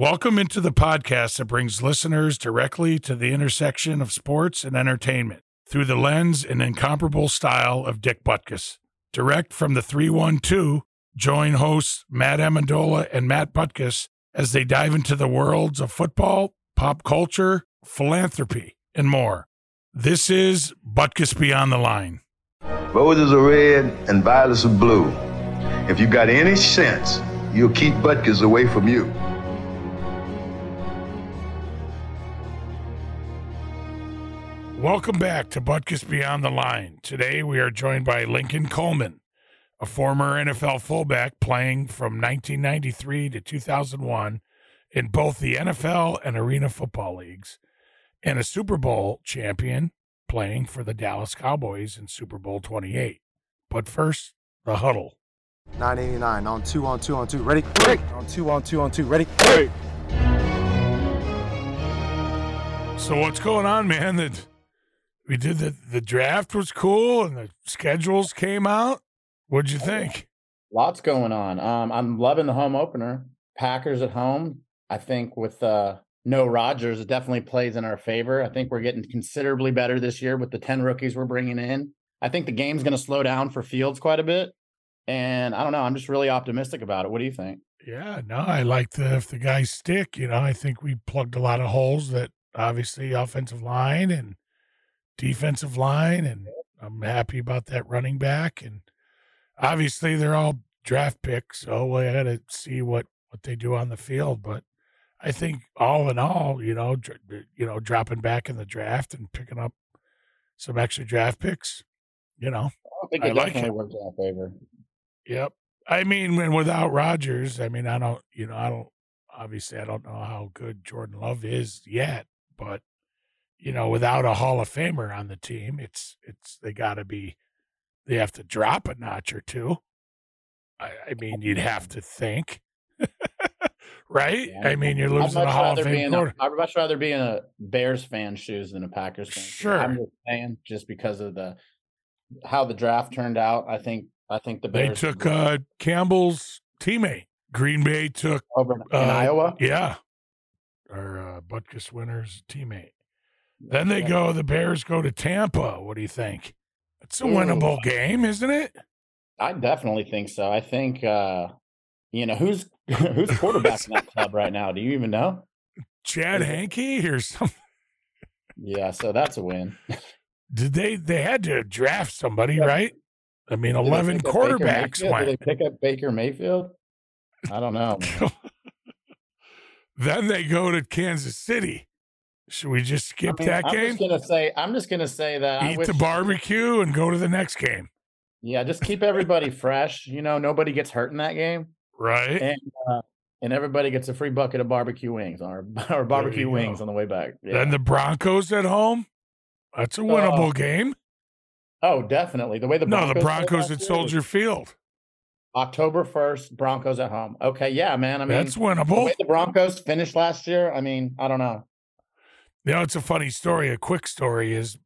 Welcome into the podcast that brings listeners directly to the intersection of sports and entertainment through the lens and incomparable style of Dick Butkus. Direct from the 312, join hosts Matt Amendola and Matt Butkus as they dive into the worlds of football, pop culture, philanthropy, and more. This is Butkus Beyond the Line. Roses are red and violets are blue. If you've got any sense, you'll keep Butkus away from you. Welcome back to Butkus Beyond the Line. Today we are joined by Lincoln Coleman, a former NFL fullback playing from 1993 to 2001 in both the NFL and Arena Football Leagues, and a Super Bowl champion playing for the Dallas Cowboys in Super Bowl 28. But first, the huddle. 989 on two on two on two. Ready? Ready. On two on two on two. Ready? Ready. So what's going on, man? That we did the the draft was cool and the schedules came out. What'd you think? Lots going on. Um, I'm loving the home opener. Packers at home. I think with uh, no Rodgers, it definitely plays in our favor. I think we're getting considerably better this year with the 10 rookies we're bringing in. I think the game's going to slow down for Fields quite a bit. And I don't know. I'm just really optimistic about it. What do you think? Yeah, no, I like the if the guys stick. You know, I think we plugged a lot of holes that obviously offensive line and defensive line, and I'm happy about that running back. And obviously, they're all draft picks, so we got to see what what they do on the field. But I think all in all, you know, dr- you know, dropping back in the draft and picking up some extra draft picks, you know, I think I it like definitely it. works in our favor. Yep. I mean, when without Rodgers, I mean, I don't, you know, I don't, obviously, I don't know how good Jordan Love is yet, but, you know, without a Hall of Famer on the team, it's, it's, they got to be, they have to drop a notch or two. I, I mean, you'd have to think, right? Yeah. I mean, you're losing a Hall of rather be Fame I'd much rather be in a Bears fan shoes than a Packers fan. Sure. I'm just saying, just because of the how the draft turned out. I think I think the They took uh, Campbell's teammate. Green Bay took over in, in uh, Iowa. Yeah. Our uh, Butkus Winners teammate. Then they go, the Bears go to Tampa. What do you think? It's a winnable game, isn't it? I definitely think so. I think uh you know who's who's quarterbacking that club right now. Do you even know? Chad Hankey or something. Yeah, so that's a win. Did they they had to draft somebody, Yeah. right? I mean, Did eleven pick up Baker quarterbacks Mayfield? Did they pick up Baker Mayfield? I don't know. then they go to Kansas City. Should we just I skip mean, that I'm game? just gonna say I'm just gonna say that I Eat the barbecue and go to the next game. Yeah, just keep everybody fresh. You know, nobody gets hurt in that game. Right? And uh, and everybody gets a free bucket of barbecue wings or or barbecue wings go. on the way back. Then the Broncos at home. That's a winnable Oh, game. oh, definitely. The way the No, Broncos the Broncos at Soldier Field. October first, Broncos at home. Okay, yeah, man. I mean, That's the winnable. way the Broncos finished last year. I mean, I don't know. You know, it's a funny story. A quick story is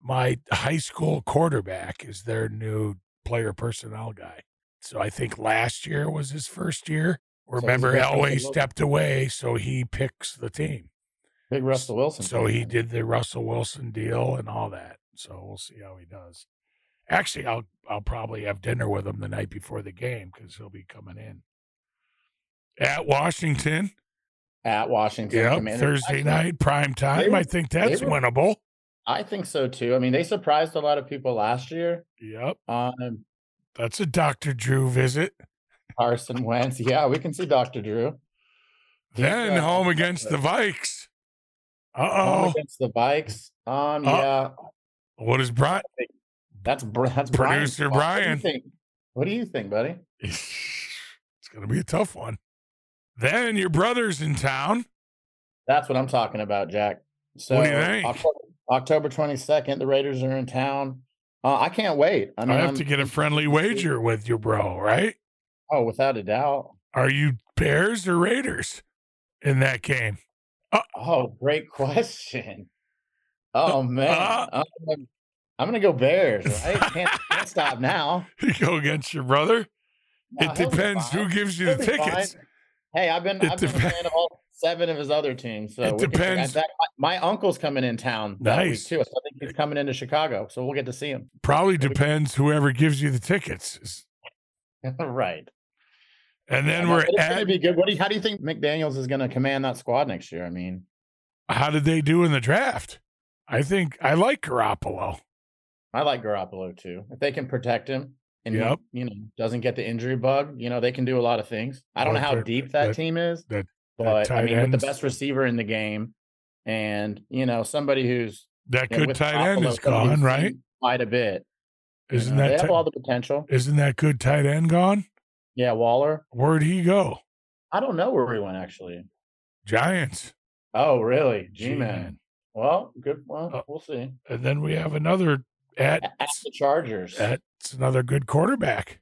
my high school quarterback is their new player personnel guy. So I think last year was his first year. Remember, Russell Elway stepped away, so he picks the team. Big Russell Wilson. So he did the Russell Wilson deal and all that. So we'll see how he does. Actually, I'll I'll probably have dinner with him the night before the game because he'll be coming in at Washington. At Washington. Yep, Thursday Actually, night prime time. were- I think that's were- winnable. I think so too. I mean, they surprised a lot of people last year. Yep, Um, that's a Dr. Drew visit. Carson Wentz. Yeah, we can see Dr. Drew. He's, Then uh, home against the Vikes. Uh home oh. against the Vikes. Um, Uh, yeah, What is Brian? that's that's Producer fault. What do Brian. you think? What do you think, buddy? It's going to be a tough one. Then your brother's in town. That's what I'm talking about, Jack. So What do you think? October, October 22nd, the Raiders are in town. Uh, I can't wait. I I, have I'm- to get a friendly wager with you, bro, right? Oh, without a doubt. Are you Bears or Raiders in that game? Oh, great question. Oh man, uh. Um, I'm gonna go Bears. Right? Can't, can't stop now. You go against your brother? No, it depends who gives you He'll the tickets. fine. Hey, I've been I've been a fan of all seven of his other teams. So It can- depends. fact, my, my uncle's coming in town Nice. too. So I think he's coming into Chicago, so we'll get to see him. Probably depends whoever gives you the tickets. right. And then Yeah, we're it's gonna be good. What do you, how do you think McDaniels is going to command that squad next year? I mean, how did they do in the draft? I think I like Garoppolo. I like Garoppolo too. If they can protect him and Yep. he, you know, doesn't get the injury bug, you know, they can do a lot of things. I don't know how they're- deep that, that- team is, that- but I mean, with the best receiver in the game and, you know, somebody who's That you know, good with tight end is gone, right? Quite a bit. Isn't know, they that have ti- all the potential? isn't that good tight end gone? Yeah, Waller. Where'd he go? I don't know where he went actually. Giants. Oh, really? G G-Man. man. Well, good. Well, Uh, we'll see. And then we have another at At the Chargers. that's another good quarterback,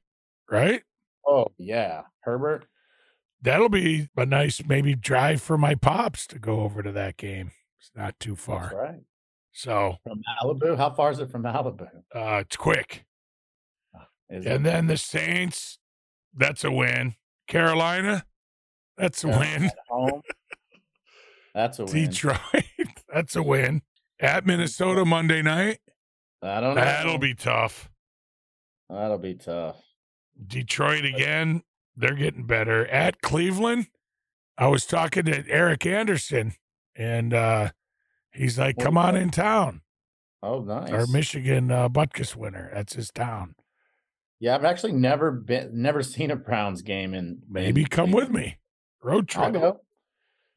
right? oh yeah, Herbert. That'll be a nice maybe drive for my pops to go over to that game. It's not too That's far. right. So From Malibu. How far is it from Malibu? uh it's quick. Is And it? then the Saints, that's a win. Carolina, that's a Carolina win. home. That's a win. Detroit, that's a win. At Minnesota Monday night, I don't know. that'll be tough. That'll be tough. Detroit again, they're getting better. At Cleveland, I was talking to Eric Anderson, and uh, he's like, "Come on in town." Oh, nice. Our Michigan uh, Butkus winner. That's his town. Yeah, I've actually never been, never seen a Browns game in. Maybe in come with me. Road I'll trip. go.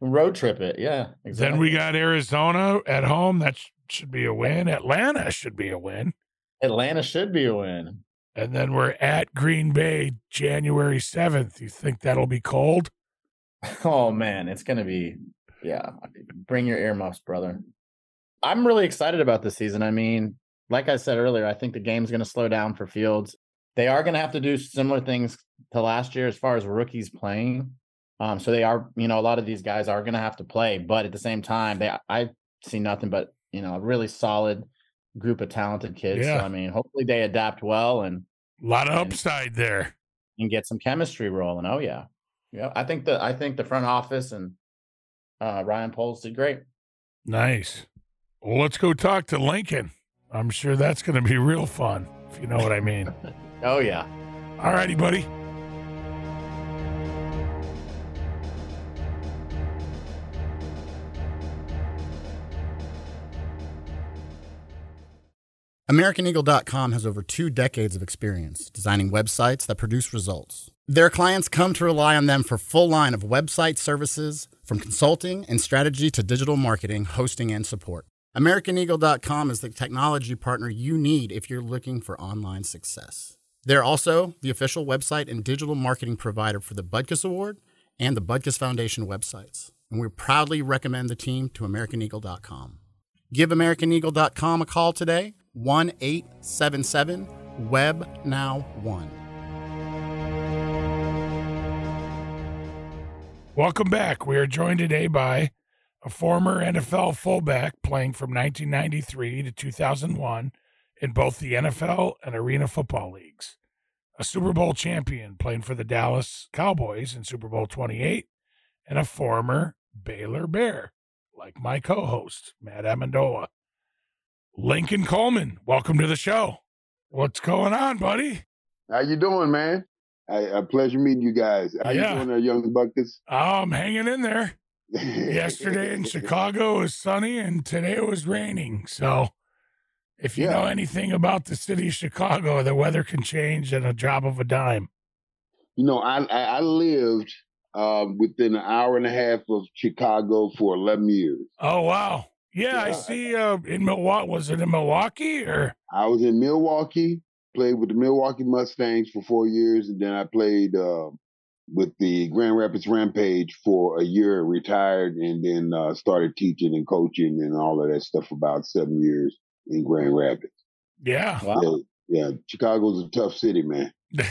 Road trip it. Yeah. Exactly. Then we got Arizona at home. That sh- should be a win. Atlanta should be a win. Atlanta should be a win. And then we're at Green Bay January 7th. You think that'll be cold? Oh man, it's gonna be yeah. Bring your earmuffs, brother. I'm really excited about this season. I mean, like I said earlier, I think the game's gonna slow down for Fields. They are gonna have to do similar things to last year as far as rookies playing. Um, so they are, you know, a lot of these guys are gonna have to play, but at the same time, they I see nothing but you know a really solid group of talented kids. Yeah. So I mean, hopefully they adapt well and A lot of And- upside there. and get some chemistry rolling. Oh yeah, yeah. I think the I think the front office and uh, Ryan Poles did great. Nice. Well, let's go talk to Lincoln. I'm sure that's going to be real fun, if you know what I mean. Oh yeah. All righty, buddy. AmericanEagle.com has over two decades of experience designing websites that produce results. Their clients come to rely on them for full line of website services, from consulting and strategy to digital marketing, hosting, and support. AmericanEagle.com is the technology partner you need if you're looking for online success. They're also the official website and digital marketing provider for the Butkus Award and the Butkus Foundation websites. And we proudly recommend the team to AmericanEagle.com. Give AmericanEagle.com a call today, 1 877 Web Now 1. Welcome back. We are joined today by a former NFL fullback playing from 1993 to 2001 in both the NFL and Arena Football Leagues, a Super Bowl champion playing for the Dallas Cowboys in Super Bowl 28, and a former Baylor Bear, like my co host, Matt Amendola. Lincoln Coleman, welcome to the show. What's going on, buddy? How you doing, man? I, a pleasure meeting you guys. How Yeah. you doing there, young Butkus? Oh, I'm hanging in there. yesterday in Chicago was sunny and today it was raining. So if you Yeah. know anything about the city of Chicago, the weather can change in a drop of a dime. You know, I I, I lived um, within an hour and a half of Chicago for eleven years. Oh wow. Yeah, I see uh in Milwaukee was it in Milwaukee or I was in Milwaukee, played with the Milwaukee Mustangs for four years, and then I played uh, with the Grand Rapids Rampage for a year, retired, and then uh, started teaching and coaching and all of that stuff for about seven years in Grand Rapids. yeah. Wow. Yeah, yeah Chicago's a tough city, man. Did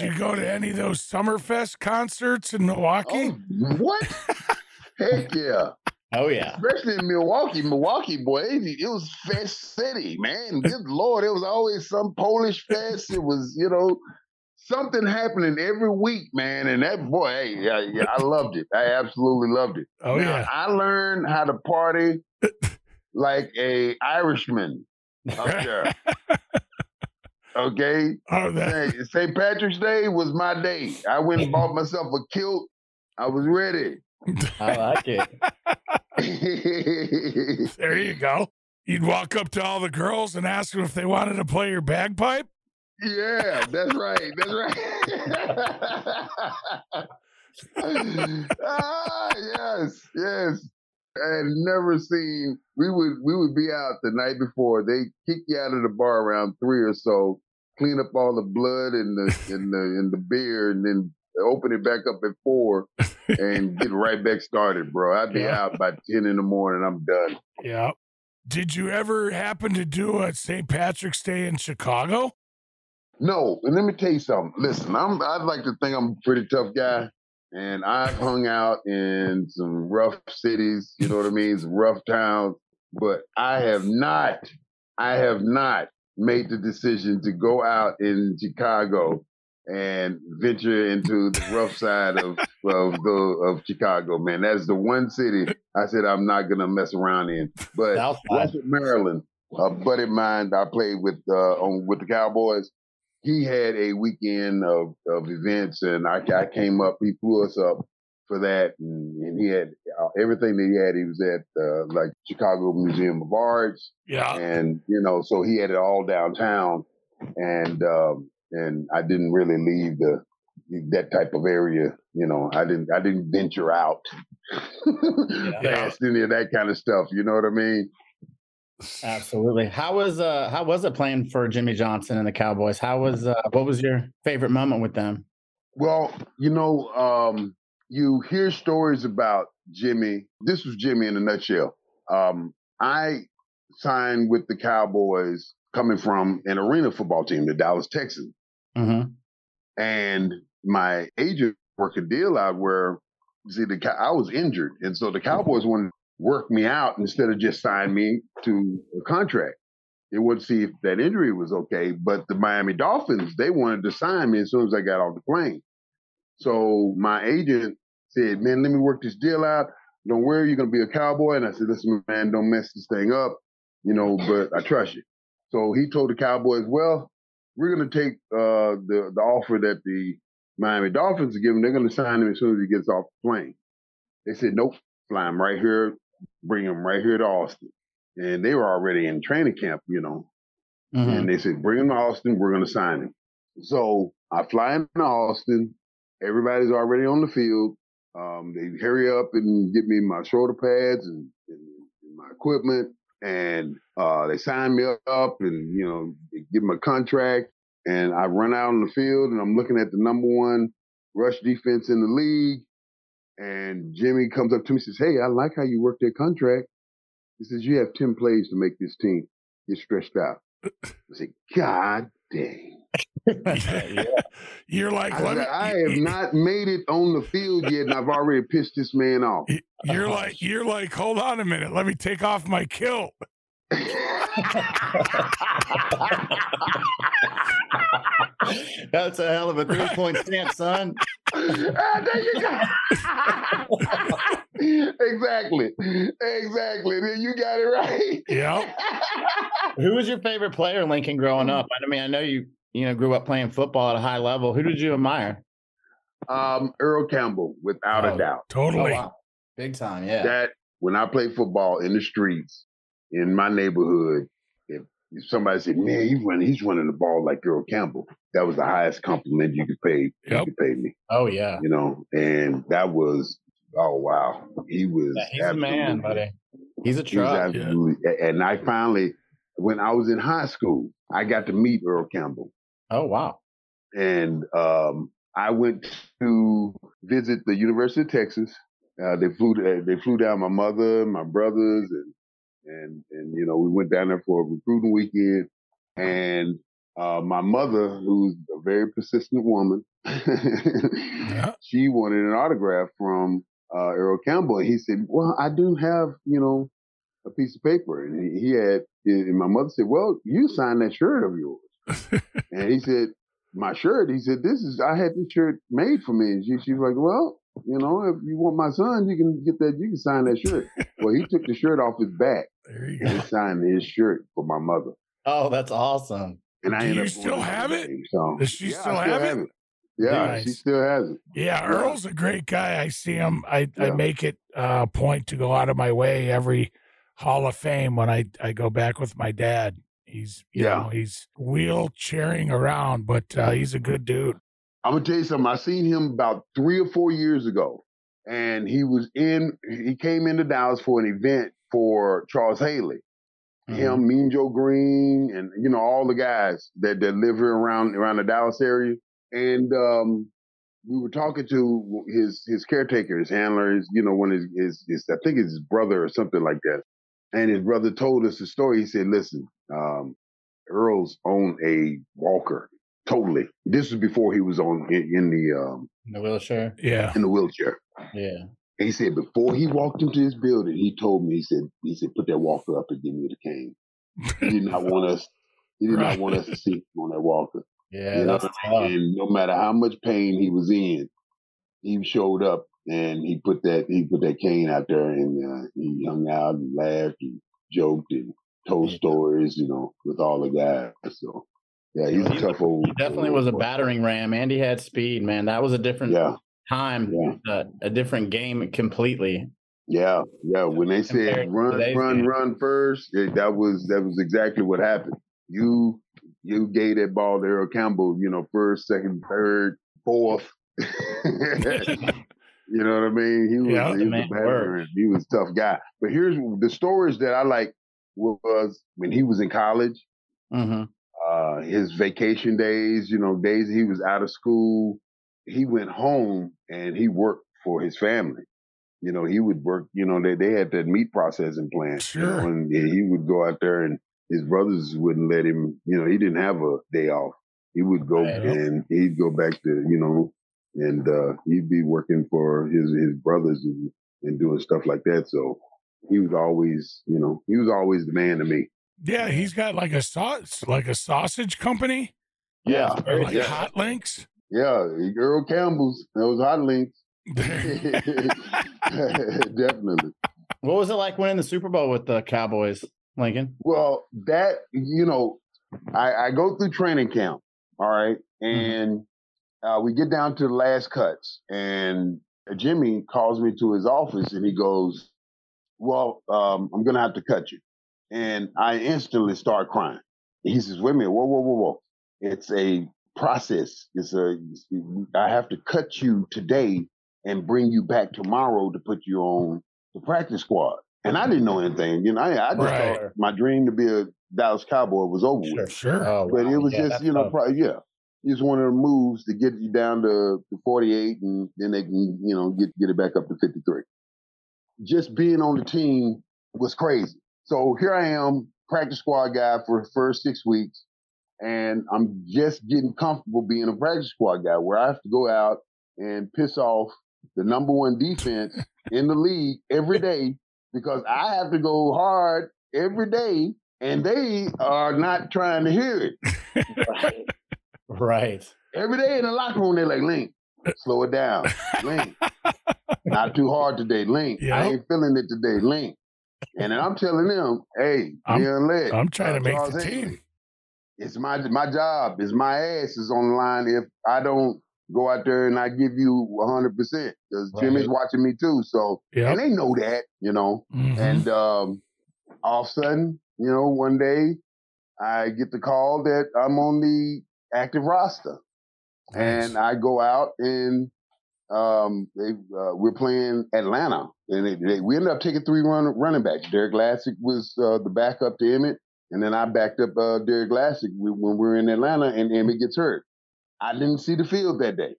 you go to any of those Summerfest concerts in Milwaukee? Oh, what? Heck yeah. Oh yeah. Especially in Milwaukee. Milwaukee, boy, it, it was Fest City, man. Good Lord. It was always some Polish fest. It was, you know, something happening every week, man. And that boy, hey, yeah, yeah, I loved it. I absolutely loved it. Oh Now, yeah. I learned how to party like a Irishman up there. Okay, oh, that, St. Patrick's Day was my day. I went and bought myself a kilt. I was ready. I like it. there you go. You'd walk up to all the girls and ask them if they wanted to play your bagpipe. Yeah, that's right. That's right. ah, yes, yes. I had never seen. We would we would be out the night before. They kick you out of the bar around three or so, clean up all the blood and the and the and the beer, and then open it back up at four and get right back started, bro. I'd be Yeah. out by ten in the morning. I'm done. Yeah. Did you ever happen to do a St. Patrick's Day in Chicago? No, and let me tell you something. Listen, I'm I'd like to think I'm a pretty tough guy. And I've hung out in some rough cities, you know what I mean, some rough towns, but I have not, I have not made the decision to go out in Chicago and venture into the rough side of of the of Chicago, man. That's the one city I said I'm not gonna mess around in. But. Western Maryland, a buddy of mine I played with uh, on with the Cowboys. He had a weekend of, of events, and I, I came up. He flew us up for that, and, and he had uh, everything that he had. He was at uh, like Chicago Museum of Arts, Yeah. and you know, so he had it all downtown, and um, and I didn't really leave the that type of area. You know, I didn't I didn't venture out past any of that kind of stuff. You know what I mean? Absolutely. How was uh how was it playing for Jimmy Johnson and the Cowboys? How was uh what was your favorite moment with them? Well, you know, um, you hear stories about Jimmy. This was Jimmy in a nutshell. Um, I signed with the Cowboys coming from an arena football team, the Dallas Texans. Mm-hmm. and my agent worked a deal out where see the I was injured, and so the Cowboys wanted to work me out instead of just sign me to a contract. They wanted to see if that injury was okay, but the Miami Dolphins they wanted to sign me as soon as I got off the plane. So my agent said, "Man, let me work this deal out. Don't worry, you're gonna be a Cowboy." And I said, "Listen, man, don't mess this thing up, you know, but I trust you." So he told the Cowboys, "Well, we're going to take uh, the the offer that the Miami Dolphins are giving. They're going to sign him as soon as he gets off the plane. They said, nope, fly him right here, bring him right here to Austin. And they were already in training camp, you know. Mm-hmm. And they said, bring him to Austin. We're going to sign him. So I fly him to Austin. Everybody's already on the field. Um, they hurry up and get me my shoulder pads and, and, and my equipment. And uh, they sign me up and, you know, give me a contract. And I run out on the field and I'm looking at the number one rush defense in the league. And Jimmy comes up to me and says, Hey, I like how you work that contract. He says, You have 10 plays to make this team get stretched out. I say, God dang. You're like, I, let me, I have not made it on the field yet, and I've already pissed this man off. you're like, you're like, hold on a minute. Let me take off my kilt. That's a hell of a three point stance, son. Ah, there you go. exactly. Exactly. Then you got it right. Yeah. Who was your favorite player, Lincoln, growing up? I mean, I know you you know grew up playing football at a high level. Who did you admire? Um, Earl Campbell, without Oh. a doubt. Totally. Big time, yeah. That when I played football in the streets in my neighborhood, if, if somebody said, "Man, he's running, he's running the ball like Earl Campbell," that was the highest compliment you could pay. Yep. You could pay me, oh yeah. you know. And that was, oh wow, he was. Yeah, he's a man, buddy. He's a He was truck. absolutely, a- and I finally, when I was in high school, I got to meet Earl Campbell, Oh wow. and um, I went to visit the University of Texas. Uh, they flew, uh, they flew down my mother, my brothers, and and and you know we went down there for a recruiting weekend, and uh, my mother, who's a very persistent woman, she wanted an autograph from uh, Earl Campbell, and he said, "Well, I do have, you know, a piece of paper," and he, he had, and my mother said, "Well, you signed that shirt of yours," and he said, my shirt. He said, "This is I had this shirt made for me." And she, she was like, "Well, you know, if you want my son, you can get that. You can sign that shirt." well, he took the shirt off his back There you and go. signed his shirt for my mother. Oh, that's awesome. And I Do ended you up still have it? game, So Does she yeah, I still have it? Yeah, she still has it. Yeah, Yeah. Earl's a great guy. I see him. I, I make it a point to go out of my way every Hall of Fame when I, I go back with my dad. He's you Yeah. know, he's wheelchairing around, but uh, he's a good dude. I'm gonna tell you something. I seen him about three or four years ago, and he was in. He came into Dallas for an event for Charles Haley. Mhm. Him, Mean Joe Greene, and you know all the guys that that live here around around the Dallas area. And um, we were talking to his his caretaker, his handler, his you know one of his, his, his I think it's his brother or something like that. And his brother told us the story. He said, "Listen, um, Earl's on a Walker." Totally. This was before he was on in, in the um, In the wheelchair. Yeah. in the wheelchair. Yeah. And he said before he walked into his building, he told me he said he said put that walker up and give me the cane. He did not want us. He did Right. not want us to see him on that walker. Yeah. You know that's what I mean? tough. And no matter how much pain he was in, he showed up and he put that he put that cane out there and uh, he hung out and laughed and joked and told stories, you know, with all the guys. So yeah, he's a tough old. He definitely was a battering ram. and he had speed, man. That was a different Yeah, time, Yeah. uh, a different game completely. yeah, yeah. When they said run, run, game. run first, it, that was that was exactly what happened. You you gave that ball to Earl Campbell, you know, first, second, third, fourth. You know what I mean? He was, Yeah. he was a veteran. He was a tough guy. But here's the stories that I like was when he was in college, hmm uh, his vacation days, you know, days he was out of school, he went home and he worked for his family. You know, he would work, you know, they, they had that meat processing plant. you know, Sure. and he would go out there and his brothers wouldn't let him, you know, he didn't have a day off. He would go and he'd go back to, you know, and uh, he'd be working for his his brothers and, and doing stuff like that. So he was always, you know, he was always the man to me. Yeah, he's got like a sauce, like a sausage company, Yeah, or like yeah, hot links. yeah. Earl Campbell's those hot links, definitely. What was it like winning the Super Bowl with the Cowboys, Lincoln? Well, that you know, I, I go through training camp, all right, and uh, we get down to the last cuts, and Jimmy calls me to his office, and he goes, "Well, um, I'm gonna have to cut you," and I instantly start crying. He says, "Wait a minute, whoa, whoa, whoa, whoa! It's a process. It's a. I have to cut you today and bring you back tomorrow to put you on the practice squad." And I didn't know anything, you know. I, I just Right. thought my dream to be a Dallas Cowboy was over with. Sure. Oh, But wow. it was Yeah, just, you know, tough. probably, yeah, just one of the moves to get you down to, to 48 and then they can, you know, get, get it back up to 53. Just being on the team was crazy. So here I am, practice squad guy for the first six weeks, and I'm just getting comfortable being a practice squad guy where I have to go out and piss off the number one defense in the league every day because I have to go hard every day and they are not trying to hear it. Right. Every day in the locker room, they're like, Link, slow it down. Link, not too hard today. Link, I ain't feeling it today. Link. And then I'm telling them, hey, I'm- I'm trying to make Charles the team. It's my my job. It's my ass is on the line if I don't go out there and I give you 100 percent because Jimmy's Right. watching me too. So Yeah. and they know that, you know. Mhm. And um, all of a sudden, you know, one day I get the call that I'm on the active roster, and I go out and um, they uh, we're playing Atlanta, and they, they, we ended up taking three run, running backs. Derrick Lassic was uh, the backup to Emmett, and then I backed up uh, Derrick Lassic when we were in Atlanta, and Emmett gets hurt. I didn't see the field that day.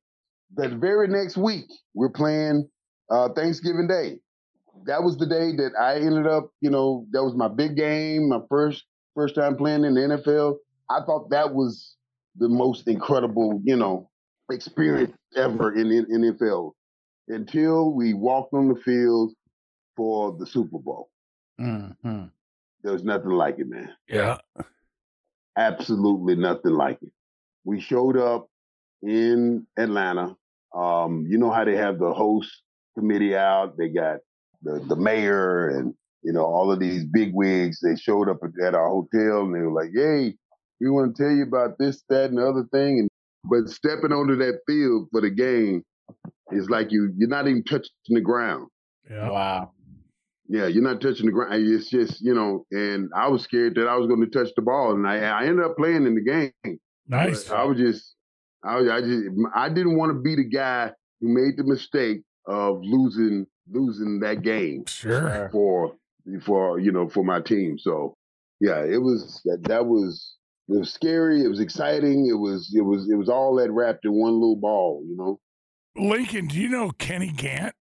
The very next week, we're playing uh, Thanksgiving Day. That was the day that I ended up, you know, that was my big game, my first first time playing in the NFL. I thought that was the most incredible, you know, experience ever in the NFL until we walked on the field for the Super Bowl. hmm There was nothing like it, man. Yeah. Absolutely nothing like it. we showed up in Atlanta. Um, you know how they have the host committee out. They got the the mayor and you know all of these big wigs. They showed up at our hotel and they were like, "Hey, we want to tell you about this, that, and the other thing." And but stepping onto that field for the game is like you you're not even touching the ground. Yeah. Wow. Yeah, you're not touching the ground. It's just, you know, and I was scared that I was going to touch the ball, and I, I ended up playing in the game. Nice. But I was just, I, was, I just, I didn't want to be the guy who made the mistake of losing, losing that game Sure. for, for you know, for my team. So, yeah, it was that that was it was scary. It was exciting. It was it was it was all that wrapped in one little ball. You know. Lincoln, do you know Kenny Gant?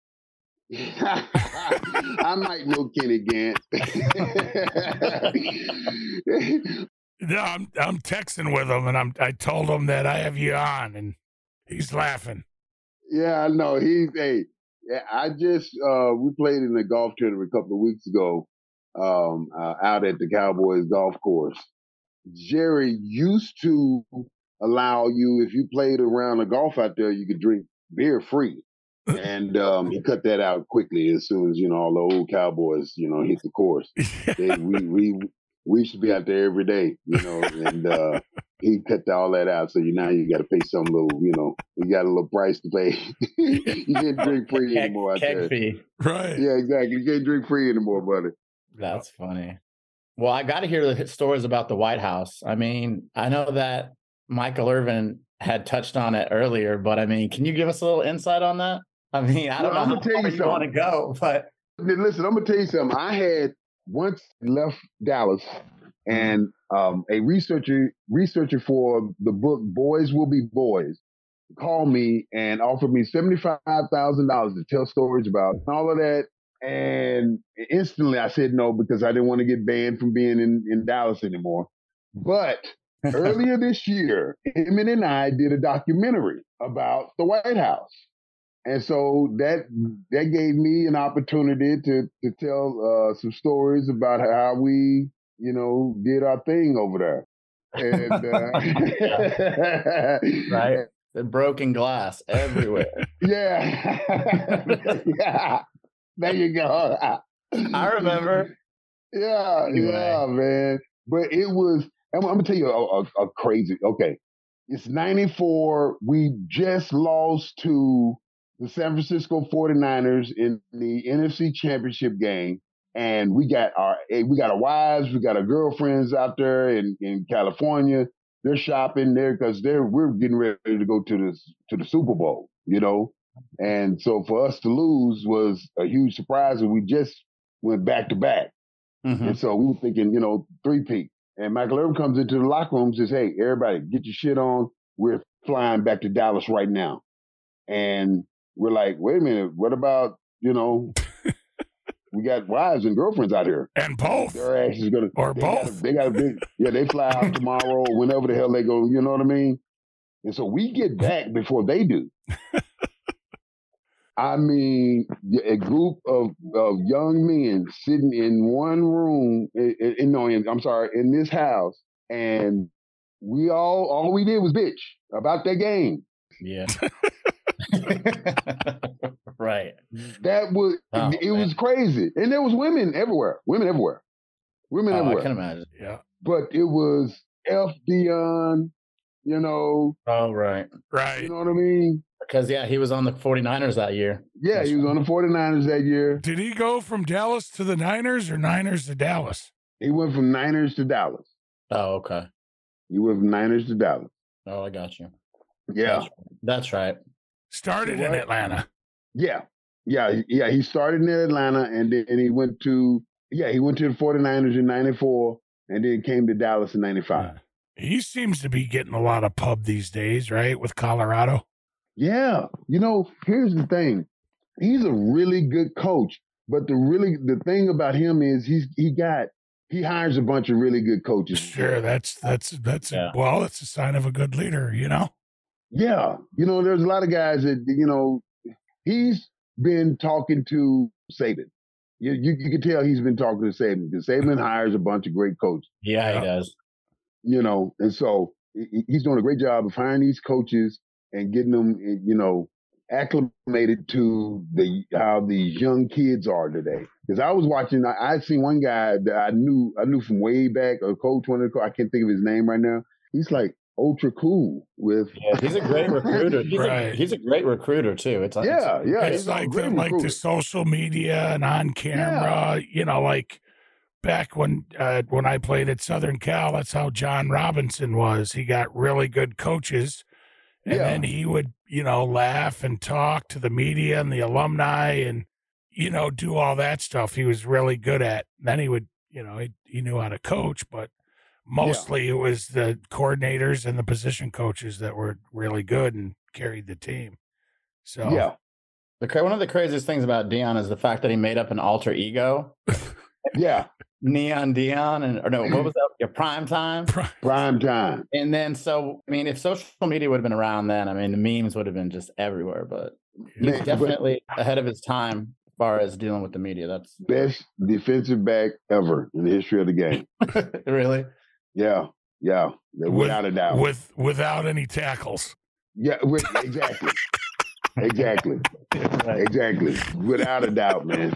I might know Kenny Gant. No, I'm I'm texting with him, and I'm I told him that I have you on, and he's laughing. yeah, I know. He's hey. Yeah, I just uh we played in the golf tournament a couple of weeks ago, um, uh, out at the Cowboys golf course. Jerry used to allow you if you played around the golf out there, you could drink beer free. And um, he cut that out quickly as soon as you know all the old cowboys, you know, hit the course. They, we we we should be out there every day, you know, and uh, he cut all that out. So you now you got to pay some little, you know, you got a little price to pay. you can't drink free Keg, anymore out keg there. fee. right. Yeah, exactly. You can't drink free anymore, buddy. That's funny. Well, I got to hear the stories about the White House. I mean, I know that Michael Irvin had touched on it earlier, but I mean, can you give us a little insight on that? I mean, I don't Well, know I'ma how tell you you want to go, but Listen, I'm gonna tell you something. I had once left Dallas, and um, a researcher researcher for the book Boys Will Be Boys called me and offered me seventy five thousand dollars to tell stories about all of that. And instantly, I said no because I didn't want to get banned from being in, in Dallas anymore. But earlier this year, Emmett and I did a documentary about the White House. And so that that gave me an opportunity to to tell uh, some stories about how we, you know, did our thing over there. And uh, right, the broken glass everywhere. yeah, yeah. There you go. I remember. Yeah, Anyway. yeah, man. But it was. I'm, I'm gonna tell you a, a, a crazy. Okay, it's '94. We just lost to the San Francisco 49ers in the NFC Championship game, and we got our eh, we got our wives, we got our girlfriends out there in in California. They're shopping there because they're we're getting ready to go to the to the Super Bowl, you know. And so for us to lose was a huge surprise, and we just went back to back. And mm-hmm. so we were thinking, you know, three peat. And Michael Irvin comes into the locker room and says, Hey, everybody, get your shit on. We're flying back to Dallas right now. And we're like, wait a minute, what about, you know, we got wives and girlfriends out here. And both. Their ass is gonna Or they both. they got a big yeah, they fly out tomorrow or whenever the hell they go, you know what I mean? And so we get back before they do. I mean, a group of, of young men sitting in one room, in, in, in- no, in, I'm sorry, in this house, and we all all we did was bitch about that game. Yeah. right. That was Oh, it was crazy, and there was women everywhere, women everywhere, women Oh, I everywhere. can imagine. Yeah. But it was F Deion, you know, Oh, right. Right. you know what I mean? Because, yeah, he was on the 49ers that year. Yeah, he was on the 49ers that year. Did he go from Dallas to the Niners or Niners to Dallas? He went from Niners to Dallas. Oh, okay. He went from Niners to Dallas. Oh, I got you. Yeah. That's, that's right. Started in Atlanta. Yeah. Yeah. Yeah. He started in Atlanta and then he went to, yeah, he went to the 49ers in 94 and then came to Dallas in 95. He seems to be getting a lot of pub these days, right? With Colorado. Yeah. You know, here's the thing. He's a really good coach, but the really, the thing about him is he's, he got, he hires a bunch of really good coaches. Sure, that's that's that's Yeah. well, it's a sign of a good leader, you know. Yeah. You know, there's a lot of guys that, you know, he's been talking to Saban. You, you, you can tell he's been talking to Saban because Saban hires a bunch of great coaches, Yeah, Yeah. he does. You know, and so he's doing a great job of hiring these coaches and getting them, eh, you know, acclimated to the how these young kids are today. Because I was watching, I, I seen one guy that I knew, I knew from way back, a coach, one of the, I can't think of his name right now. He's like ultra cool with. Yeah, he's a great recruiter. He's, Right. a, he's a great recruiter too. It's like yeah, yeah. it's he's like the, like the social media and on camera, you know, like back when uh, when I played at Southern Cal, that's how John Robinson was. He got really good coaches, and Yeah. then he would, you know, laugh and talk to the media and the alumni, and you know, do all that stuff. He was really good at. Then he would, you know, he, he knew how to coach, but mostly it was the coordinators and the position coaches that were really good and carried the team. So Yeah, the one of the craziest things about Deion is the fact that he made up an alter ego, yeah. Neon Deion, and or no, what was that? Your prime time. Prime time. And then, so I mean, if social media would have been around then, I mean, the memes would have been just everywhere. But he's Man, but- definitely ahead of his time as far as dealing with the media. That's Best defensive back ever in the history of the game. really Yeah, yeah. Without a doubt. with without any tackles. Yeah, with, exactly. exactly. Exactly. Without a doubt, man.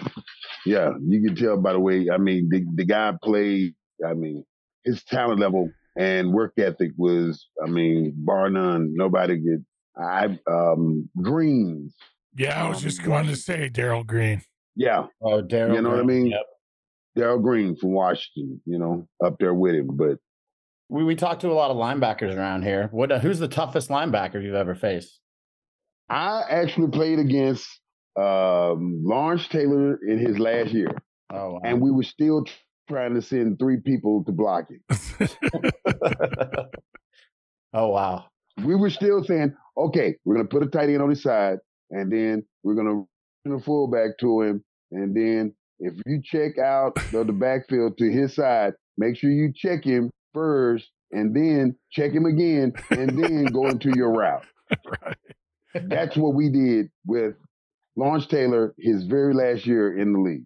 Yeah, you can tell by the way. I mean, the the guy played. I mean, his talent level and work ethic was. I mean, bar none. Nobody could. I um Greens. Yeah, I was Um, just going to say Darrell Green. Yeah, Oh, Darrell. You know what I mean? Yep. Darrell Green from Washington. You know, up there with him. But We we talked to a lot of linebackers around here. What? Uh, who's the toughest linebacker you've ever faced? I actually played against um Lawrence Taylor in his last year, Oh, wow. and we were still tr- trying to send three people to block it. oh wow. we were still saying, okay, we're gonna put a tight end on his side, and then we're gonna run a fullback to him, and then if you check out the, the backfield to his side, make sure you check him first, and then check him again, and then go into your route. right. That's what we did with Lawrence Taylor his very last year in the league.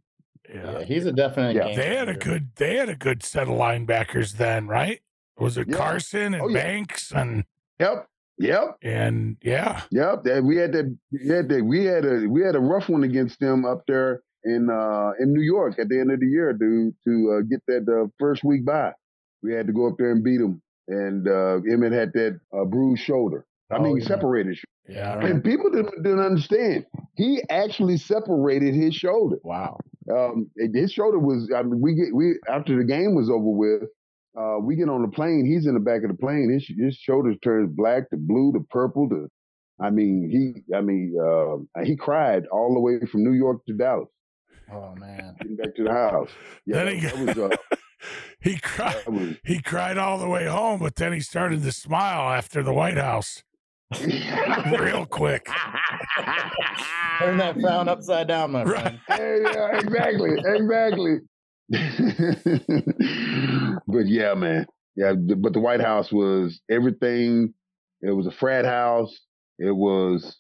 Yeah, Yeah. he's a definite. Yeah. game They had a good they had a good set of linebackers then, right? Was it Yeah. Carson and Oh, yeah. Banks and Yep, yep, and yeah. yep. That we had that. We had that. We had a we had a rough one against them up there in uh in New York at the end of the year, dude, to uh, get that uh, first week bye. We had to go up there and beat them, and uh, Emmett had that uh, bruised shoulder. I Oh, mean, yeah. separated. Yeah. And people didn't, didn't understand. He actually separated his shoulder. Wow. um, his shoulder was. I mean, we get we after the game was over with. Uh, we get on the plane. He's in the back of the plane. His his shoulders turns black to blue to purple to. I mean, he. I mean, uh, he cried all the way from New York to Dallas, Oh man. getting back to the house. Yeah, that, that was. Uh, he cried was he cried all the way home, but then he started to smile after the White House real quick. Turn that frown upside down, my Right. friend. yeah, yeah, exactly, exactly. but yeah, man. Yeah, but the White House was everything. It was a frat house. It was.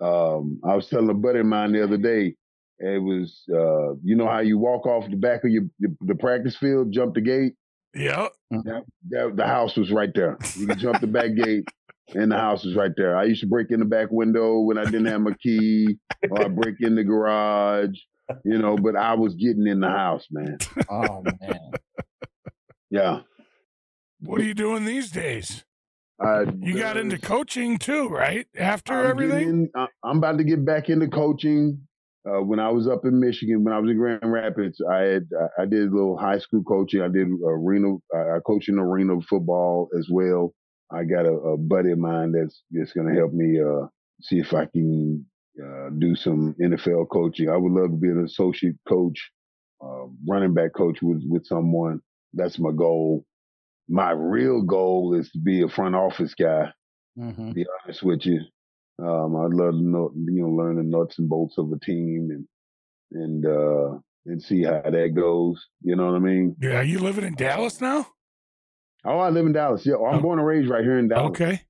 Um, I was telling a buddy of mine the other day. It was. Uh, you know how you walk off the back of your, your the practice field, jump the gate. Yep. That, that, the house was right there. You could jump the back gate, and the house is right there. I used to break in the back window when I didn't have my key, or I break in the garage, you know. But I was getting in the house, man. Oh man. Yeah, What are you doing these days? I, You got uh, into coaching too, right? After I'm everything? in- I- I'm about to get back into coaching. Uh, when I was up in Michigan, when I was in Grand Rapids, I had I did a little high school coaching. I did arena, I I coached in arena football as well. I got a, a buddy of mine that's that's going to help me uh, see if I can uh, do some NFL coaching. I would love to be an associate coach, uh, running back coach with with someone. That's my goal. My real goal is to be a front office guy hmm be honest with you. Um, I'd love to know, you know, learn the nuts and bolts of a team and and uh and see how that goes. You know what I mean? Yeah, you living in Dallas now? Oh, I live in Dallas. Yeah, I'm Oh. born and raised right here in Dallas. Okay.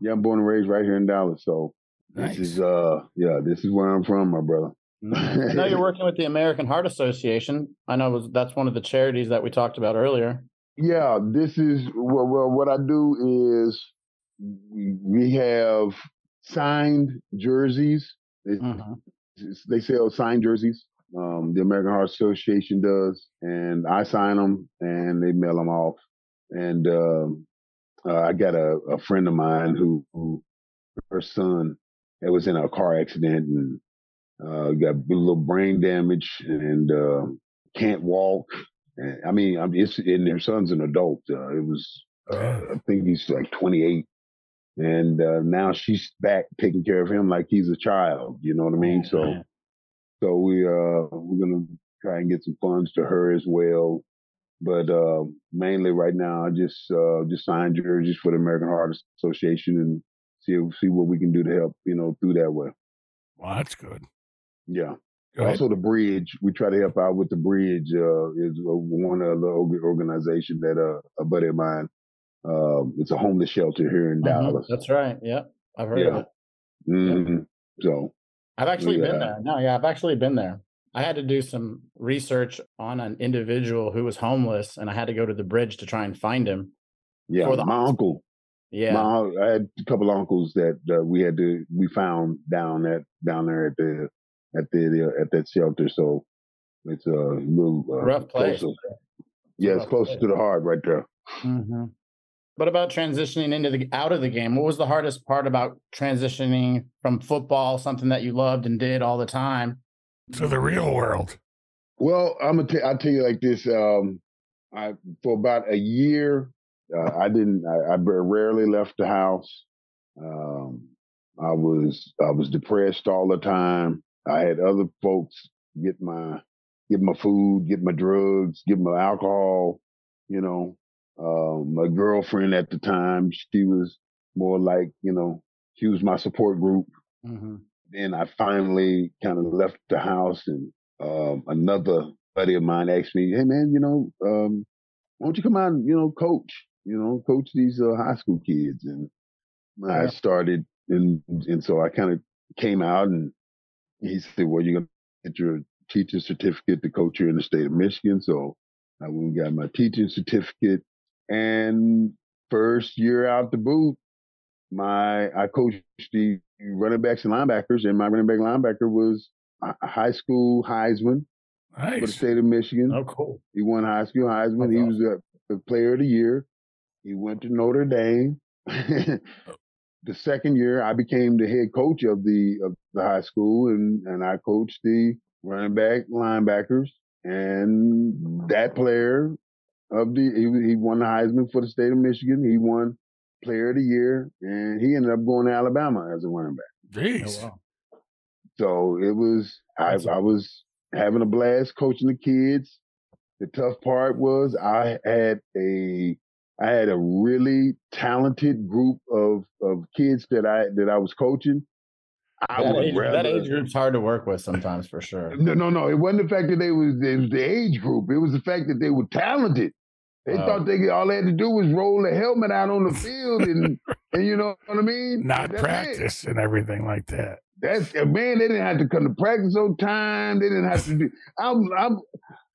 Yeah, I'm born and raised right here in Dallas. So Nice. this is uh yeah, this is where I'm from, my brother. I know you're working with the American Heart Association. I know was, that's one of the charities that we talked about earlier. Yeah, this is well, well. What I do is we have signed jerseys. They, Mhm. they sell signed jerseys. Um, the American Heart Association does, and I sign them, and they mail them off. And um, uh, I got a, a friend of mine who, who her son it was in a car accident and uh, got a little brain damage and uh, can't walk. And, I mean, I'm it's and their son's an adult. Uh, it was uh, I think he's like 28, and uh, now she's back taking care of him like he's a child. You know what I mean? So so we uh we're gonna try and get some funds to her as well. But uh, mainly right now, I just uh, just sign jerseys for the American Heart Association and see see what we can do to help. You know, through that way. Well, that's good. Yeah. Go. Also, the bridge. We try to help out with the bridge. Uh, is uh, one of the organization that uh, a buddy of mine. Uh, it's a homeless shelter here in Mhm. Dallas. That's right. Yeah, I've heard of Yeah. it. hmm So I've actually been there. No, yeah, I've actually been there. I had to do some research on an individual who was homeless, and I had to go to the bridge to try and find him. yeah, For the my uncle. Yeah. My, I had a couple uncles that uh, we had to we found down at down there at the at the at that shelter. So it's a little uh, Rough place. closer. Yeah, it's close place. to the heart right there. Mhm. What about transitioning into the out of the game? What was the hardest part about transitioning from football, something that you loved and did all the time? To the real world. Well, I'm gonna t- I'll tell you like this. Um, I for about a year, uh, I didn't. I, I rarely left the house. Um, I was I was depressed all the time. I had other folks get my get my food, get my drugs, get my alcohol. You know, um, my girlfriend at the time, she was more like you know, she was my support group Mm-hmm. Then I finally kind of left the house, and um, another buddy of mine asked me, "Hey, man, you know, um, why don't you come out and you know coach? You know, coach these uh, high school kids?" And I started, and and so I kind of came out, and he said, "Well, you're gonna get your teaching certificate to coach here in the state of Michigan." So I went and got my teaching certificate, and first year out the boot, my I coached the running backs and linebackers, and my running back linebacker was a high school Heisman for the state of Michigan. Oh, cool. He won high school Heisman. He was a, a player of the year. He went to Notre Dame. Oh. the second year, I became the head coach of the of the high school, and and I coached the running back linebackers. And that player of the he, he won the Heisman for the state of Michigan. He won player of the year, and he ended up going to Alabama as a running back. Jeez. Oh, wow. So it was I, That's I was having a blast coaching the kids. The tough part was I had a I had a really talented group of of kids that I that I was coaching. I That age, rather that age group's hard to work with sometimes, for sure. no no no. It wasn't the fact that they was it was the age group. It was the fact that they were talented. They thought they all they had to do was roll the helmet out on the field and and you know what I mean. Not That's it. practice and everything like that. That's uh, man. They didn't have to come to practice on time. They didn't have to do. I'm. I'm.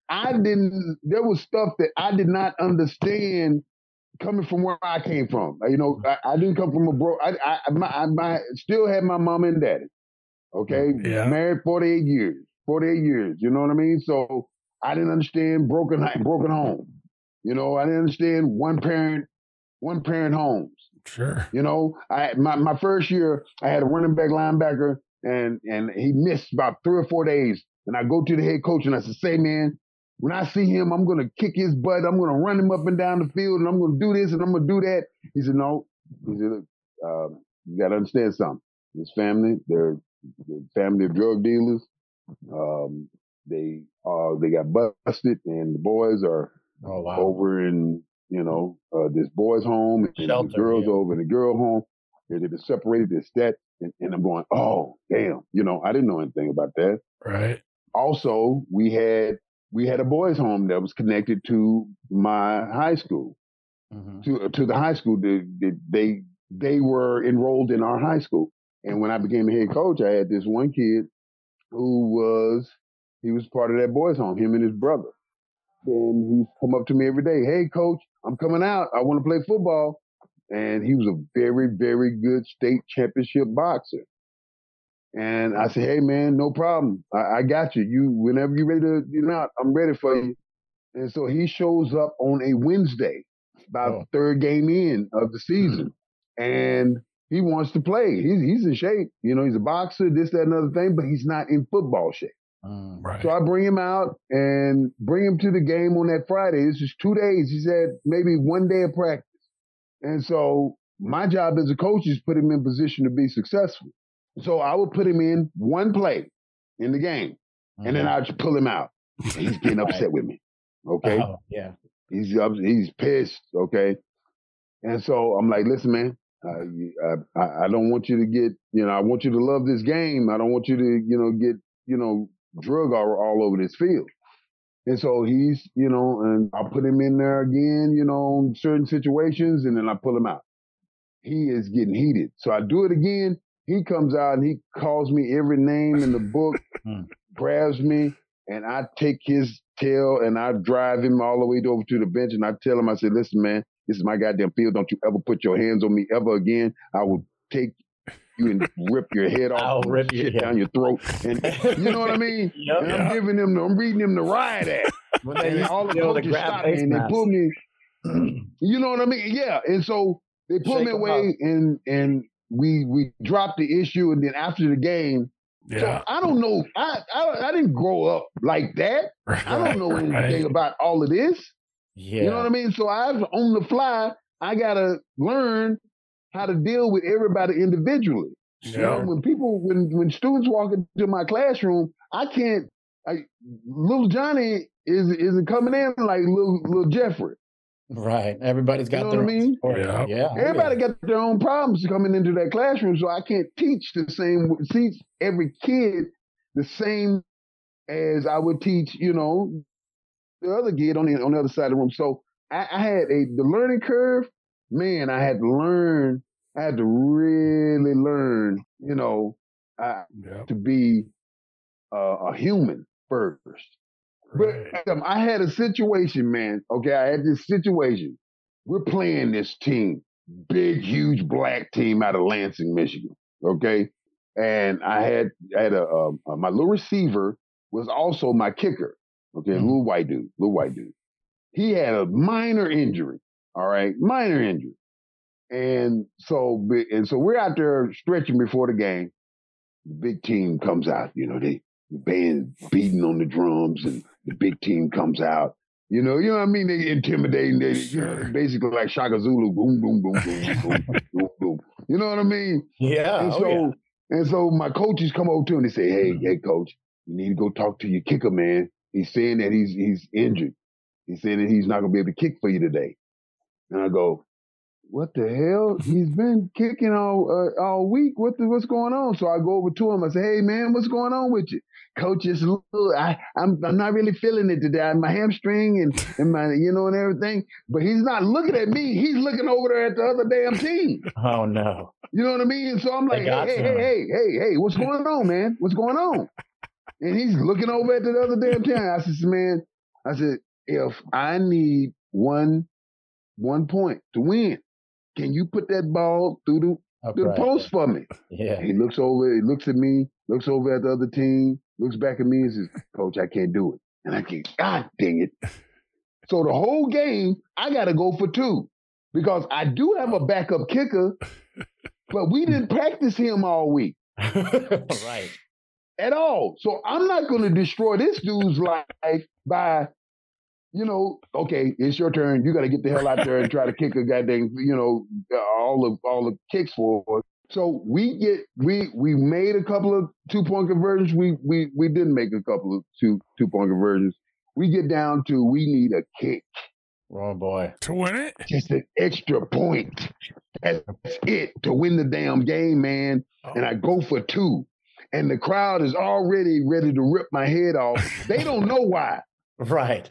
I didn't. There was stuff that I did not understand coming from where I came from. You know, I, I didn't come from a bro. I. I. My, I my, still had my mom and daddy. Okay, Yeah. married forty eight years. Forty eight years. You know what I mean? So I didn't understand broken broken home. You know, I didn't understand one parent one parent homes. Sure. You know, I my, my first year I had a running back linebacker and and he missed about three or four days. And I go to the head coach and I said, say man, when I see him, I'm gonna kick his butt, I'm gonna run him up and down the field and I'm gonna do this and I'm gonna do that. He said, No. He said, Look, uh, you gotta understand something. His family, they're, they're family of drug dealers. Um, they uh they got busted and the boys are Oh wow. over in you know uh, this boys' home and Shelter, the girls yeah. over in the girl home. They've been separated. This that, and, and I'm going, oh damn, you know, I didn't know anything about that. Right. Also, we had we had a boys' home that was connected to my high school Mhm. to to the high school. They they, they were enrolled in our high school, and when I became a head coach, I had this one kid who was he was part of that boys' home. Him and his brother. And he'd come up to me every day. Hey, coach, I'm coming out. I want to play football. And he was a very, very good state championship boxer. And I said, hey man, no problem. I, I got you. You whenever you're ready to you know, I'm ready for you. And so he shows up on a Wednesday, about Oh. third game in of the season. Mm-hmm. And he wants to play. He's he's in shape. You know, he's a boxer, this, that, and other thing, but he's not in football shape. Mm. Right. So I bring him out and bring him to the game on that Friday. This is two days. He said maybe one day of practice. And so my job as a coach is put him in position to be successful. So I would put him in one play in the game, and then Mhm. I'd just pull him out. And he's getting upset with me. Okay. Oh, yeah. He's up, he's pissed. Okay. And so I'm like, listen, man, I, I I don't want you to get, you know, I want you to love this game. I don't want you to, you know, get, you know, drug all, all over this field. And so he's, you know, and I'll put him in there again, you know, in certain situations, and then I pull him out. He is getting heated. So I do it again. He comes out and he calls me every name in the book, Hmm. grabs me, and I take his tail and I drive him all the way over to the bench and I tell him, I said, listen, man, this is my goddamn field. Don't you ever put your hands on me ever again. I will take you and rip your head off. I'll rip your shit head. down your throat. And you know what I mean? Yep. And I'm giving him, I'm reading him the riot act. When they And all the coaches stop me face and they pull me. You know what I mean? Yeah. And so they pull Shake me 'em away and and we we dropped the issue and then after the game. Yeah. So I don't know. I, I I didn't grow up like that. I don't know anything Right. about all of this. Yeah. You know what I mean? So I've on the fly, I gotta learn how to deal with everybody individually. You know, when people when when students walk into my classroom, I can't I little Johnny is isn't coming in like little little Jeffrey. Right. Everybody's got know their what I own mean? story. Yeah. Yeah. Everybody yeah. got their own problems coming into that classroom, so I can't teach the same teach every kid the same as I would teach, you know, the other kid on the on the other side of the room. So I, I had a the learning curve, man. I had to learn. I had to really learn, you know, uh, Yeah. to be uh, a human first. Right. But um, I had a situation, man. Okay, I had this situation. We're playing this team, big, huge black team out of Lansing, Michigan. Okay, and I had I had a, um, uh, my little receiver was also my kicker. Okay, Mhm. little white dude, little white dude. He had a minor injury. All right, minor injury. And so, and so we're out there stretching before the game. The big team comes out. You know, they the band beating on the drums, and the big team comes out. You know, you know what I mean? They intimidating. They, you know, Sure. basically like Shaka Zulu, boom, boom, boom, boom, boom, boom, boom. You know what I mean? Yeah. and oh, so, yeah. and so my coaches come over to him and they say, "Hey, mm-hmm. hey, coach, you need to go talk to your kicker, man. He's saying that he's he's injured. He's saying that he's not gonna be able to kick for you today." And I go, "What the hell? He's been kicking all uh, all week. What the, what's going on?" So I go over to him. I say, "Hey, man, what's going on with you?" Coach, little, I, I'm I'm not really feeling it today. My hamstring and and my you know and everything. But he's not looking at me. He's looking over there at the other damn team. Oh no. You know what I mean? So I'm like, got hey, hey, hey, hey, hey, what's going on, man? What's going on? And he's looking over at the other damn team. I said, man, I said, if I need one one point to win, can you put that ball through the, Up through the post for me? Yeah. He looks over, he looks at me, looks over at the other team, looks back at me and says, Coach, I can't do it. And I can't, God dang it. So the whole game, I got to go for two because I do have a backup kicker, but we didn't practice him all week right. at all. So I'm not going to destroy this dude's life by, you know, okay, it's your turn. You got to get the hell out there and try to kick a goddamn, you know, uh, all the all the kicks for. us. So we get we we made a couple of two point conversions. We we we didn't make a couple of two two point conversions. We get down to we need a kick, Oh boy. To win it? just an extra point. That's it to win the damn game, man. And I go for two, and the crowd is already ready to rip my head off. They don't know why. Right.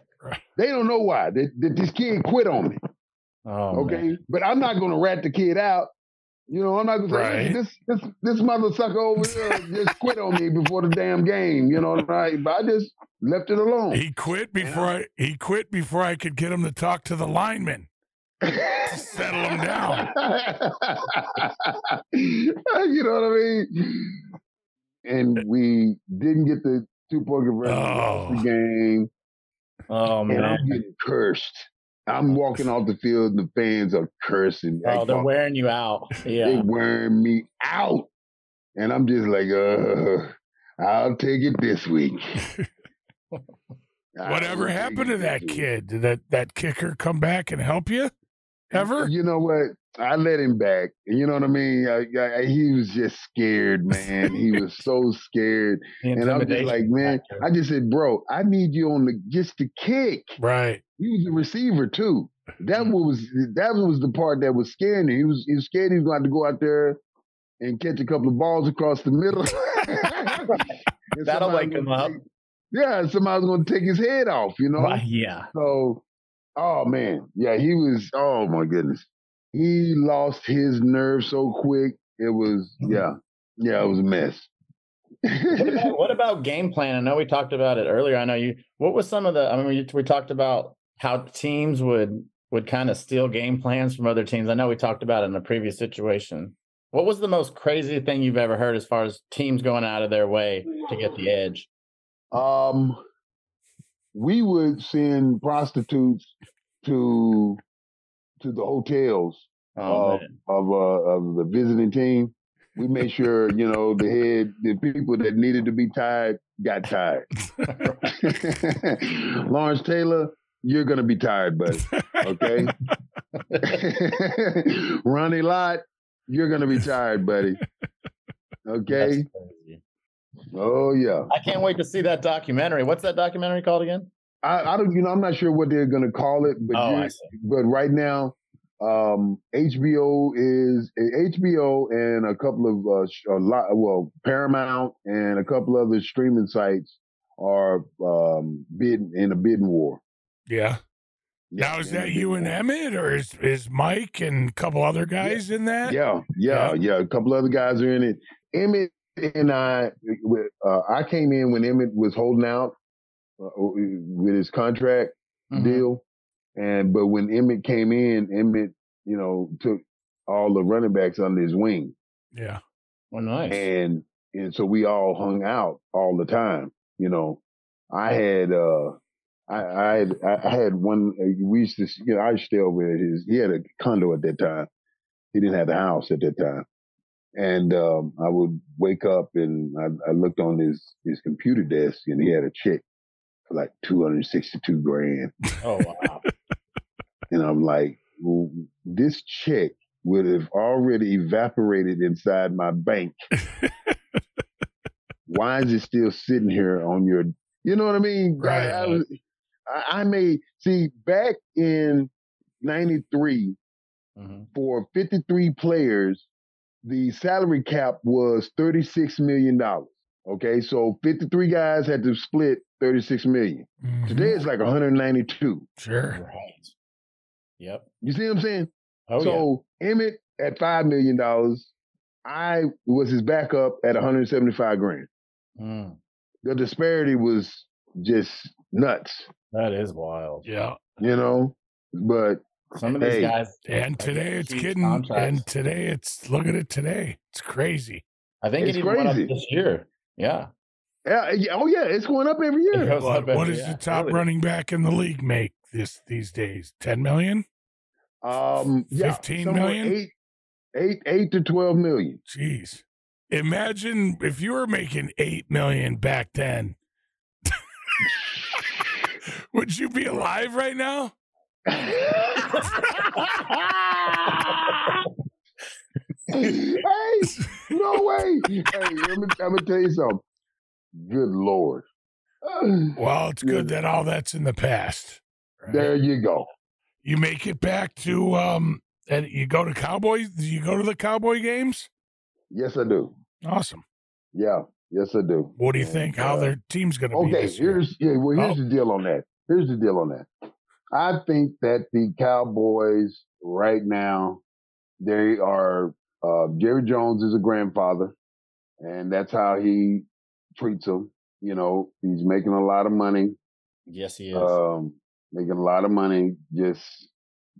They don't know why that, that this kid quit on me. Oh. Okay, man. but I'm not gonna rat the kid out. You know, I'm not gonna say this this this mother sucker over here just quit on me before the damn game. You know, right? But I just left it alone. He quit before I he quit before I could get him to talk to the lineman. Settle him down. you know what I mean? And we didn't get the two point conversion oh. the game. Oh man, and I'm getting cursed. I'm walking off the field, and the fans are cursing. Oh, they're wearing you out. Yeah, they're wearing me out, and I'm just like, uh, I'll take it this week. Whatever happened to that kid? Did that that kicker come back and help you? Ever? You know what? I let him back. You know what I mean? I, I, he was just scared, man. he was so scared, and I'm just like, man. I just said, bro, I need you on the just to kick. Right. He was a receiver too. That mm-hmm. was that was the part that was scaring him. He was he was scared he was going to have to go out there and catch a couple of balls across the middle. That'll wake him up. Take, yeah, somebody's going to take his head off. You know. Right, yeah. So Oh man, yeah, he was. Oh my goodness, he lost his nerve so quick. It was yeah, yeah, it was a mess. what, about, what, about, game plan? I know we talked about it earlier. I know you. What was some of the? I mean, we, we talked about how teams would would kind of steal game plans from other teams. I know we talked about it in a previous situation. What was the most crazy thing you've ever heard as far as teams going out of their way to get the edge? Um, we would send prostitutes to to the hotels oh, of of, uh, of the visiting team. We made sure you know the head the people that needed to be tied got tied. Lawrence Taylor, you're gonna be tired, buddy. Okay. Ronnie Lott, you're gonna be tired, buddy. Okay. Oh yeah. I can't wait to see that documentary. What's that documentary called again? I, I don't, you know, I'm not sure what they're going to call it, but oh, but right now, um, HBO is HBO and a couple of uh, a lot, well, Paramount and a couple other streaming sites are um, bidding in a bidding war. Yeah. Yeah, now is that you and Emmitt, or is is Mike and a couple other guys yeah. in that? Yeah, yeah, yeah, yeah. A couple other guys are in it. Emmitt and I, uh, I came in when Emmitt was holding out, with his contract mm-hmm. deal. And but when Emmitt came in, Emmitt, you know, took all the running backs under his wing. Yeah. Well, nice. And and so we all hung out all the time. You know, I had uh I I had, I had one uh, we used to you know I used to stay over at his he had a condo at that time. He didn't have the house at that time. And um, I would wake up and I, I looked on his his computer desk and he had a check for like 262 grand. Oh, wow. and I'm like, well, this check would have already evaporated inside my bank. Why is it still sitting here on your, you know what I mean? Right. I, I, was, I, I made, see, back in 93, mm-hmm. for 53 players, the salary cap was $36 million. Okay, so 53 guys had to split 36 million. Mm-hmm. Today it's like 192. Sure. Right. Yep. You see what I'm saying? Oh, so yeah. Emmitt at $5 million, I was his backup at 175 grand. Mm. The disparity was just nuts. That is wild. Yeah. You know, but some of these hey, guys. And today it's getting, and today it's, look at it today. It's crazy. I think it's it even crazy. went up this year. Yeah. Yeah. Oh yeah, it's going up every year. What, what does the top really? running back in the league make this these days? Ten million? Um, yeah, fifteen million? Eight, eight, eight to twelve million. Jeez. Imagine if you were making eight million back then. Would you be alive right now? hey, no way. Hey, let me, let me tell you something. Good Lord. Well, it's good that all that's in the past. Right? There you go. You make it back to um and you go to Cowboys. Do you go to the Cowboy games? Yes, I do. Awesome. Yeah, yes, I do. What do you think? How uh, their team's going to okay, be? Okay, here's yeah. Well, here's oh. the deal on that. Here's the deal on that. I think that the Cowboys right now they are uh, Jerry Jones is a grandfather, and that's how he treats them. You know, he's making a lot of money. Yes, he is. Um, making a lot of money just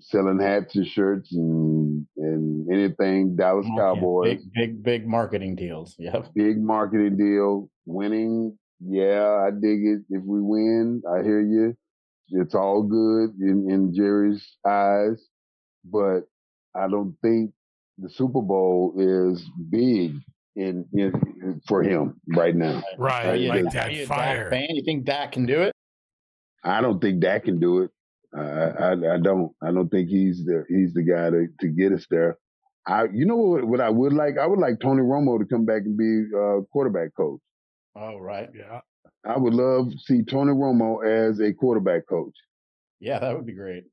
selling hats and shirts and and anything Dallas Okay, Cowboys. Big, big, big marketing deals. Yep. Big marketing deal. Winning, yeah, I dig it. If we win, I hear you. It's all good in, in Jerry's eyes, but I don't think the Super Bowl is big in, in for him right now. Right. Are you- like are that you Dak fire. fan? You think Dak can do it? I don't think Dak can do it. I, I I don't. I don't think he's the he's the guy to, to get us there. I you know what what I would like? I would like Tony Romo to come back and be uh, quarterback coach. Oh, right. Yeah. I would love to see Tony Romo as a quarterback coach. Yeah, that would be great.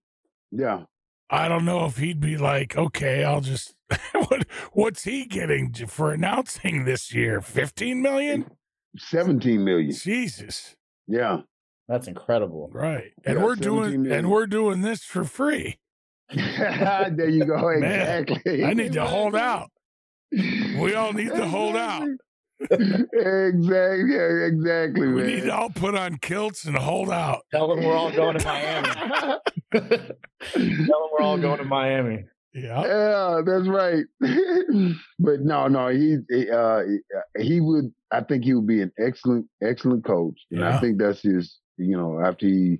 Yeah. I don't know if he'd be like, okay, I'll just. what What's he getting for announcing this year? Fifteen million? 17 million. Jesus. Yeah. That's incredible. Right. And Yeah, we're doing million. and we're doing this for free. there you go. Man, Exactly. I need to hold out. We all need to hold out. Exactly. Yeah, exactly, We man. need to all put on kilts and hold out. Tell them we're all going to Miami. Tell them we're all going to Miami. Yeah. Yeah, that's right. but no, no, he he, uh, he would. I think he would be an excellent, excellent coach, and Yeah. I think that's his. You know, after he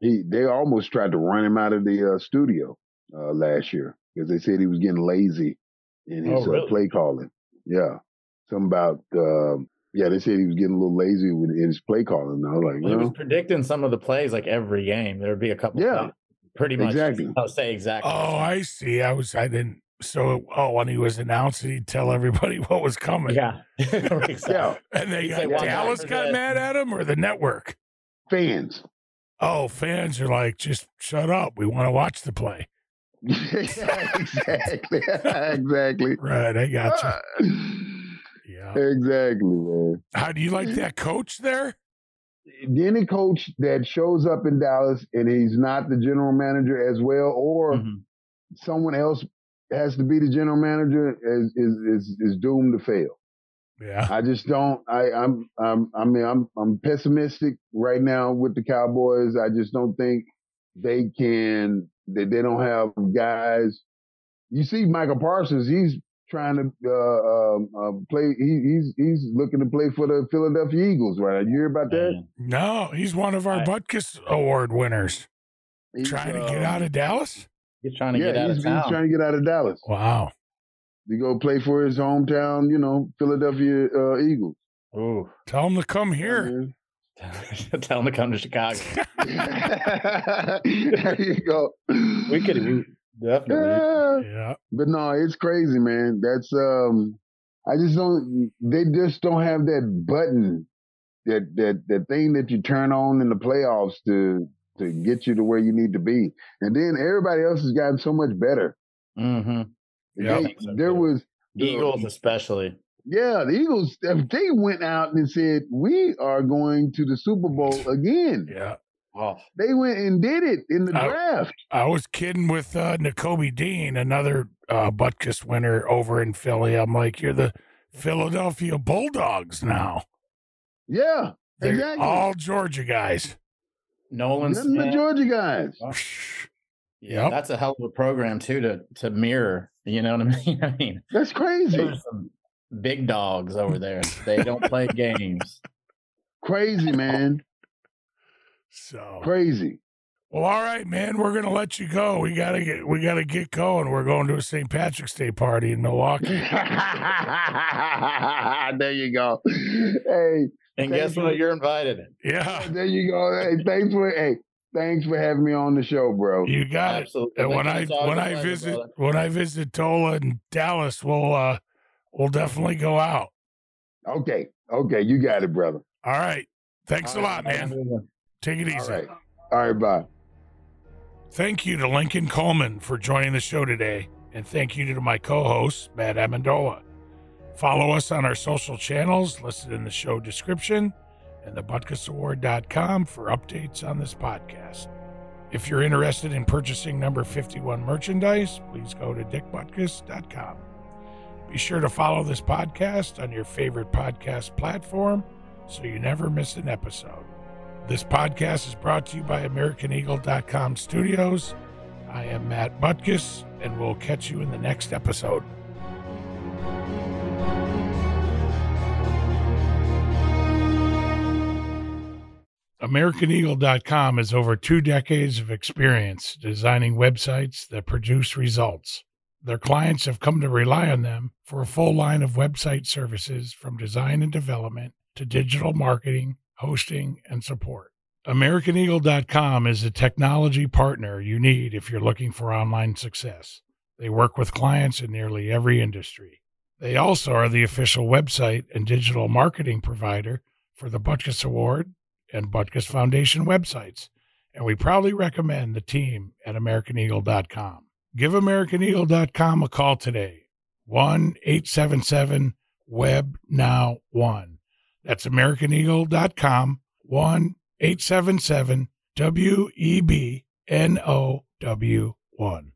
he they almost tried to run him out of the uh, studio uh, last year because they said he was getting lazy in his Oh, really? uh, play calling. Yeah, something about um, yeah. They said he was getting a little lazy with his play calling. I was like, He was predicting some of the plays like every game. There would be a couple. Yeah. plays, pretty much. Exactly. I'll say exactly. Oh, I see. I was. I didn't. So, oh, when he was announcing, he'd tell everybody what was coming. yeah. Exactly. yeah, And they got say, "Watch out Dallas got this." mad at him or the network. fans. Oh, fans are like, just shut up. We want to watch the play. exactly, exactly. Right. I got you. Yeah. Exactly, man. How do you like that coach there? Any coach that shows up in Dallas and he's not the general manager as well, or Mhm. someone else has to be the general manager, is is is, is doomed to fail. Yeah. I just don't. I, I'm. I'm. I mean, I'm. I'm pessimistic right now with the Cowboys. I just don't think they can. They, they don't have guys. You see, Micah Parsons. He's trying to uh, um, uh, play. He, he's he's looking to play for the Philadelphia Eagles. Right? You hear about that? No, he's one of our I- Butkus Award winners. He's, Trying to get um, out of Dallas? He's trying to Yeah, get out he's, of he's trying to get out of Dallas. Wow. To go play for his hometown. You know, Philadelphia uh, Eagles. Ooh. Tell him to come here. Tell him to come to Chicago. there you go. We could we, definitely. Yeah. Yeah. But no, it's crazy, man. That's um I just don't they just don't have that button that that that thing that you turn on in the playoffs to to get you to where you need to be. And then everybody else has gotten so much better. hmm Yeah. They- there was Eagles, especially. yeah, the Eagles they went out and said, We are going to the Super Bowl again. Yeah. Oh, They went and did it in the I- draft. I was kidding with uh, Nakobe Dean, another uh, Butkus winner over in Philly. I'm like, you're the Philadelphia Bulldogs now. Yeah, They're exactly. all Georgia guys. Nolan Nothing but Smith. Georgia guys. Yeah, Yep. that's a hell of a program too to to mirror. You know what I mean? I mean, That's crazy. there's some big dogs over there. They don't play games. Crazy, man. So, Crazy. well, all right, man. We're gonna let you go. We gotta get we gotta get going. We're going to a St. Patrick's Day party in Milwaukee. there you go. Hey, And guess what? You're invited. Yeah, there you go. Hey, thanks for hey, thanks for having me on the show, bro. you got it. Absolutely. And when I when a I pleasure, visit brother. when I visit Tola and Dallas, we'll uh we'll definitely go out. Okay, okay, you got it, brother. All right. Thanks a All lot, right, man. Take it easy. right, all right, bye. Thank you to Lincoln Coleman for joining the show today, and thank you to my co-host Matt Amendola. Follow us on our social channels listed in the show description and thebutkusaward.com for updates on this podcast. If you're interested in purchasing number 51 merchandise, please go to dickbutkus.com. Be sure to follow this podcast on your favorite podcast platform so you never miss an episode. This podcast is brought to you by AmericanEagle.com Studios I am Matt Butkus, and we'll catch you in the next episode. AmericanEagle.com has over two decades of experience designing websites that produce results. Their clients have come to rely on them for a full line of website services from design and development to digital marketing, hosting, and support. AmericanEagle.com is a technology partner you need if you're looking for online success. They work with clients in nearly every industry. They also are the official website and digital marketing provider for the Butkus Award and Butkus Foundation websites, and we proudly recommend the team at AmericanEagle.com. Give AmericanEagle.com a call today, 1 877 Web Now 1. That's AmericanEagle.com, 1 877 W E B N O W 1.